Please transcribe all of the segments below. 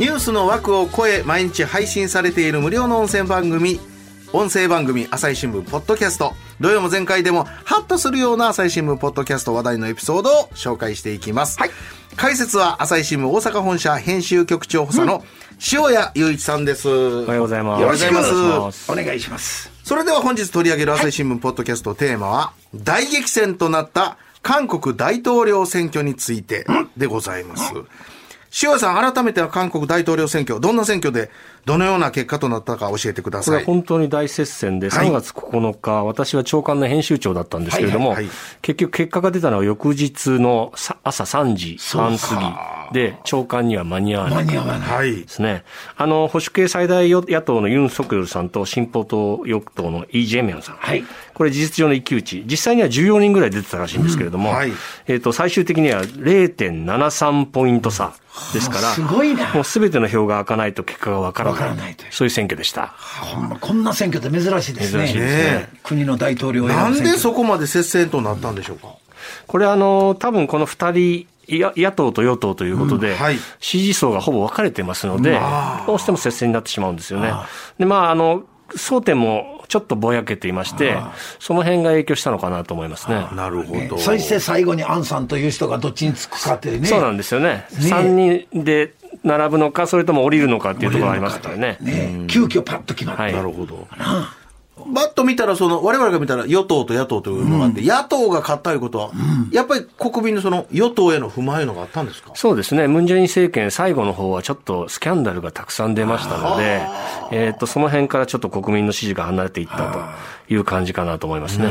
ニュースの枠を超え毎日配信されている無料の音声番組音声番組朝日新聞ポッドキャスト。土曜も前回でもハッとするような朝日新聞ポッドキャスト話題のエピソードを紹介していきます、はい。解説は朝日新聞大阪本社編集局長補佐の塩谷雄一さんです、おはようございます。よろしくお願いします。お願いします。それでは本日取り上げる朝日新聞ポッドキャストテーマは、大激戦となった韓国大統領選挙についてでございます。塩谷さん、改めては韓国大統領選挙、どんな選挙で、どのような結果となったか教えてくだこれはさい。本当に大接戦で、はい3月9日、私は長官の編集長だったんですけれども、はいはいはい結局結果が出たのは翌日のさ朝3時半過ぎで、長官には間に合わない。間に合わない。はいで。すね。あの、保守系最大野党のユン・ソクヨルさんと進歩党与党のイ・ジェミョンさん。はいこれ事実上の一騎打ち。実際には14人ぐらい出てたらしいんですけれども、うんはいえっ、と、最終的には0.73ポイント差ですから、すごいなもうすべての票が開かないと結果がわからない。わからないというそういう選挙でした。ほんまこんな選挙って珍しいですね。珍しいですね国の大統領なんでそこまで接戦となったんでしょうか？これあの、多分この二人、や野党と与党ということで、うんはい支持層がほぼ分かれてますので、どうしても接戦になってしまうんですよね。で、まあ、あの、争点もちょっとぼやけていまして、その辺が影響したのかなと思いますね。なるほど。そして最後にアンさんという人がどっちにつくかっていうね。そうなんですよね。3人で並ぶのか、それとも降りるのかっていうところがありますからね。ね急遽パッと決まった。はいなるほど。バッと見たら、その、我々が見たら与党と野党というのがあって、野党が勝ったということは、やっぱり国民のその与党への不満いうのがあったんですか？そうですね。ムン・ジェイン政権最後の方はちょっとスキャンダルがたくさん出ましたので、えっ、と、その辺からちょっと国民の支持が離れていったという感じかなと思いますね。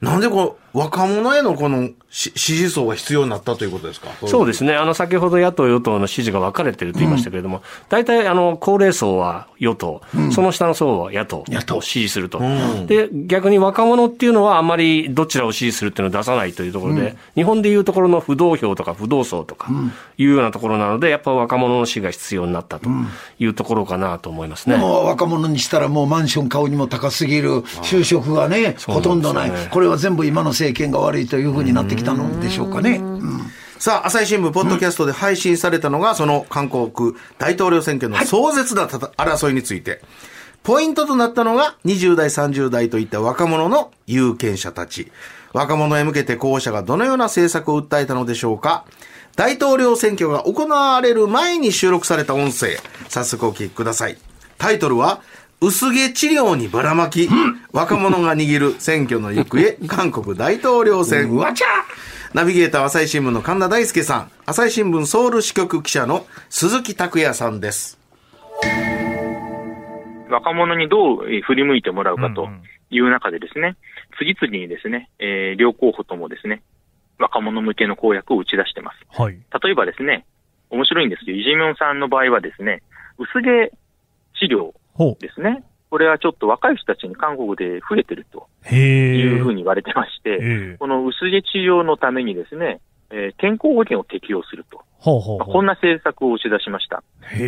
なんでこう、若者へのこのし支持層が必要になったということですか？そうですね。あの、先ほど野党、与党の支持が分かれてると言いましたけれども、大体、あの、高齢層は与党、その下の層は野党野党。を支持すると。で、逆に若者っていうのはあまりどちらを支持するっていうのを出さないというところで、日本でいうところの不動票とか不動層とかいうようなところなので、やっぱ若者の支持が必要になったというところかなと思いますね。もう若者にしたらもうマンション買うにも高すぎる、就職がね、ほとんどない。これは全部今の政権が悪いというふうになってきたのでしょうかね。うんさあ、朝日新聞、ポッドキャストで配信されたのが、その韓国大統領選挙の壮絶な争いについて。ポイントとなったのが、20代、30代といった若者の有権者たち。若者へ向けて候補者がどのような政策を訴えたのでしょうか。大統領選挙が行われる前に収録された音声、早速お聞きください。タイトルは、薄毛治療にばらまき、若者が握る選挙の行方、韓国大統領選。うわちゃナビゲーターは朝日新聞の神田大輔さん、朝日新聞ソウル支局記者の鈴木拓也さんです。若者にどうえー振り向いてもらうかという中でですね、次々にですね、えー両候補ともですね、若者向けの公約を打ち出してます。はい。例えばですね、面白いんですけど、イ・ジェミョンさんの場合はですね、薄毛治療。ですね。これはちょっと若い人たちに韓国で増えてると。いうふうに言われてまして、ええこの薄毛治療のためにですね、えー健康保険を適用すると。ほうほう。まあこんな政策を打ち出しました。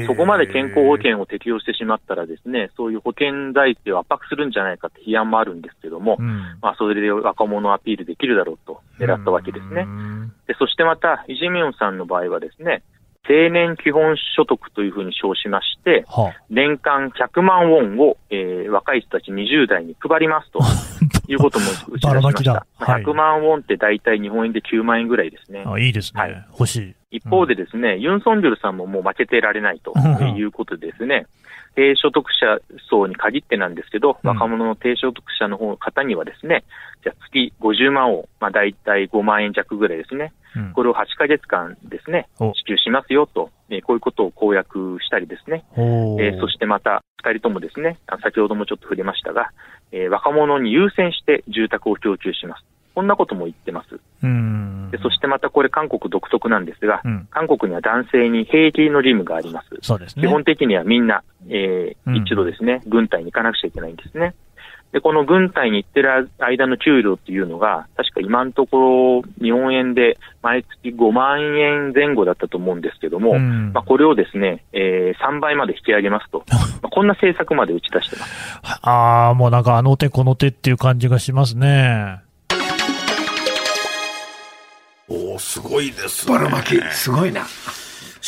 そこまで健康保険を適用してしまったらですね、そういう保険財政を圧迫するんじゃないかって批判もあるんですけども、うん。まあそれで若者をアピールできるだろうと狙ったわけですねう。んで、そしてまた、イ・ジェミョンさんの場合はですね、青年基本所得というふうに称しまして、は年間100万ウォンを、えー若い人たち20代に配りますと いうことも打ち出しました。はい100万ウォンって大体日本円で9万円ぐらいですね。あ。あ、いいですね。はい欲しい。一方でですね、ユン・ソンジョルさんももう負けてられないということでですね、低所得者層に限ってなんですけど、うん若者の低所得者の方方にはですね、じゃあ月50万を、まあ大体5万円弱ぐらいですね、うんこれを8ヶ月間ですねお、支給しますよと、えーこういうことを公約したりですね。えーそしてまた、二人ともですね、あ先ほどもちょっと触れましたが、えー若者に優先して住宅を供給します。こんなことも言ってます。うん。でそしてまたこれ韓国独特なんですが、うん韓国には男性に兵役の義務があります。そうですね。基本的にはみんな、えーうん一度ですね、軍隊に行かなくちゃいけないんですね。で、この軍隊に行ってる間の給料っていうのが、確か今のところ、日本円で毎月5万円前後だったと思うんですけども、うんまあ、これをですね、えー3倍まで引き上げますと、まあこんな政策まで打ち出してます。ああ、もうなんかあの手この手っていう感じがしますね。おおすごいですね。ばらまき、すごいな。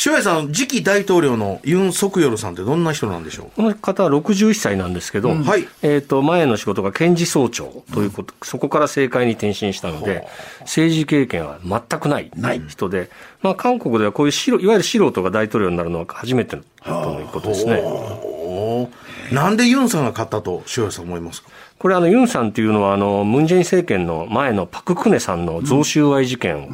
塩谷さん、次期大統領のユン・ソクヨルさんってどんな人なんでしょう？この方は61歳なんですけど、はい。えっ、と、前の仕事が検事総長ということ、そこから政界に転身したので、政治経験は全くない人で、まあ、韓国ではこういういわゆる素人が大統領になるのは初めてだということですね。なんでユンさんが勝ったと塩谷さん思いますか？これあの、ユンさんっていうのは、あの、ムンジェイン政権の前のパククネさんの贈収賄事件を、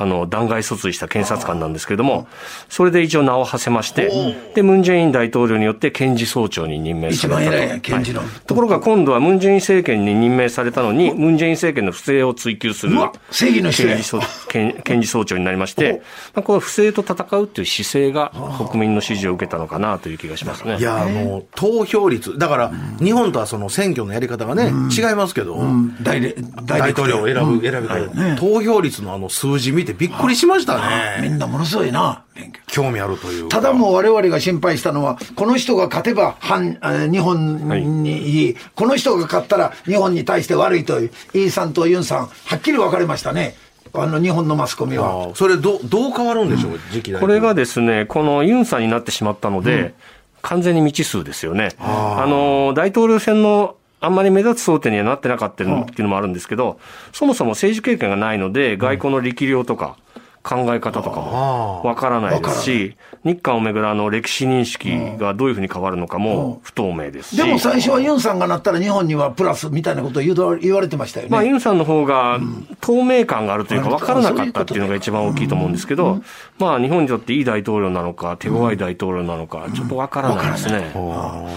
あの、弾劾訴追した検察官なんですけれども、それで一応名を馳せまして、で、ムンジェイン大統領によって検事総長に任命されたと。一番偉いやん検事の。はいところが今度はムンジェイン政権に任命されたのに、ムンジェイン政権の不正を追及する正義の人や検事総検検事総長になりまして、まあ、これ不正と戦うっていう姿勢が国民の支持を受けたのかなという気がしますね。いや、もう、投票率。だから、日本とはその選挙のやり方がね、違いますけど、大統領を選ぶ、選び方、投票率のあの数字見てびっくりしましたみね。んなものすごいな。興味あるというか。ただもう我々が心配したのは、この人が勝てば反、えー日本にいい、この人が勝ったら日本に対して悪いという、イさんとユンさん、はっきり分かれましたね。あの日本のマスコミは。それどう、どう変わるんでしょう、次期大これ。がですね、このユンさんになってしまったので、完全に未知数ですよね。あの、大統領選のあんまり目立つ争点にはなってなかったっていうのもあるんですけど、そもそも政治経験がないので、外交の力量とか、考え方とかもわからないですし、日韓をめぐるあの歴史認識がどういうふうに変わるのかも不透明ですし。でも最初はユンさんがなったら日本にはプラスみたいなことを言うと言われてましたよね。まあ、ユンさんの方が透明感があるというか、分からなかったっていうのが一番大きいと思うんですけど、まあ、日本にとっていい大統領なのか、手強い大統領なのか、ちょっと分からないですね。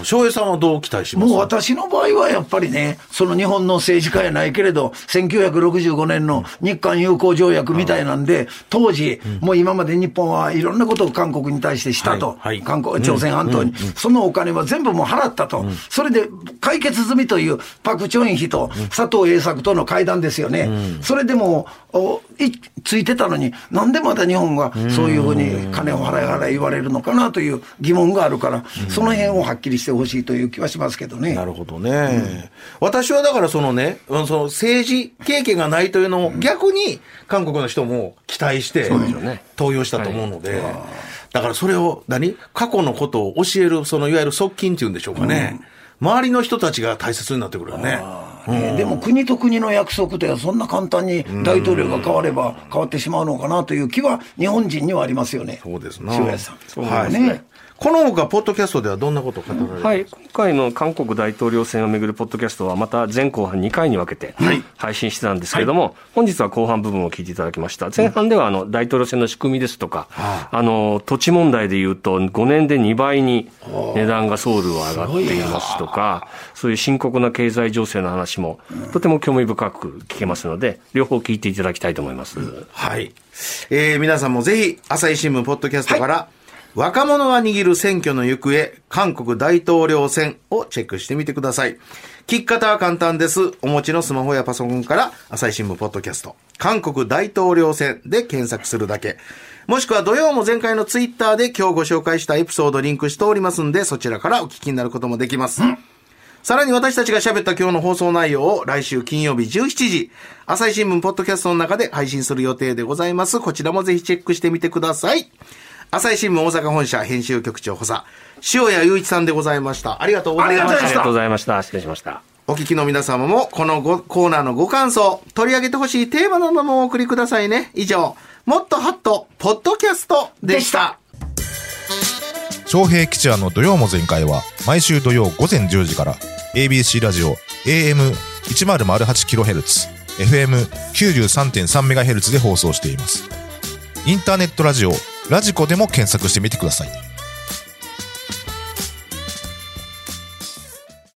翔平さんはどう期待します？もう私の場合はやっぱりね、その日本の政治家やないけれど、1965年の日韓友好条約みたいなんで、当時、もう今まで日本はいろんなことを韓国に対してしたと、韓国、朝鮮半島に、そのお金は全部もう払ったと、それで解決済みというパク・チョンヒと佐藤栄作との会談ですよね。それでもおいついてたのに、なんでまた日本がそういうふうに金を払い払い言われるのかなという疑問があるから、その辺をはっきりしてほしいという気はしますけどね。なるほどね、私はだからそのね、その政治経験がないというのを逆に韓国の人も期待して投票したと思うので、だからそれを何？過去のことを教える、そのいわゆる側近っていうんでしょうかね。周りの人たちが大切になってくるよね。ねでも国と国の約束ではそんな簡単に大統領が変われば変わってしまうのかなという気は日本人にはありますよね。そうですな。塩谷さん。そうはい。ねこの他、ポッドキャストではどんなことを語られるはい、今回の韓国大統領選をめぐるポッドキャストは、また前後半2回に分けて配信してたんですけれども、本日は後半部分を聞いていただきました。前半ではあの大統領選の仕組みですとか、あの土地問題でいうと、5年で2倍に値段がソウルは上がっていますとか、そういう深刻な経済情勢の話も、とても興味深く聞けますので、両方聞いていただきたいと思います。はい。えー、皆さんもぜひ、朝日新聞ポッドキャストから、若者が握る選挙の行方、韓国大統領選をチェックしてみてください。聞き方は簡単です。お持ちのスマホやパソコンから、朝日新聞ポッドキャスト、韓国大統領選で検索するだけ。もしくは土曜も前回のツイッターで今日ご紹介したエピソードリンクしておりますんで、そちらからお聞きになることもできます。さらに私たちが喋った今日の放送内容を来週金曜日17時、朝日新聞ポッドキャストの中で配信する予定でございます。こちらもぜひチェックしてみてください。朝日新聞大阪本社編集局長補佐、塩谷雄一さんでございました。ありがとうございました。ありがとうございました。失礼しました。お聞きの皆様も、このごコーナーのご感想、取り上げてほしいテーマなどもお送りくださいね。以上、もっとハット、ポッドキャストでした。昌平吉也の土曜も全開は毎週土曜午前10時から ABC ラジオ AM1008kHz FM93.3MHz で放送していますインターネットラジオラジコでも検索してみてください。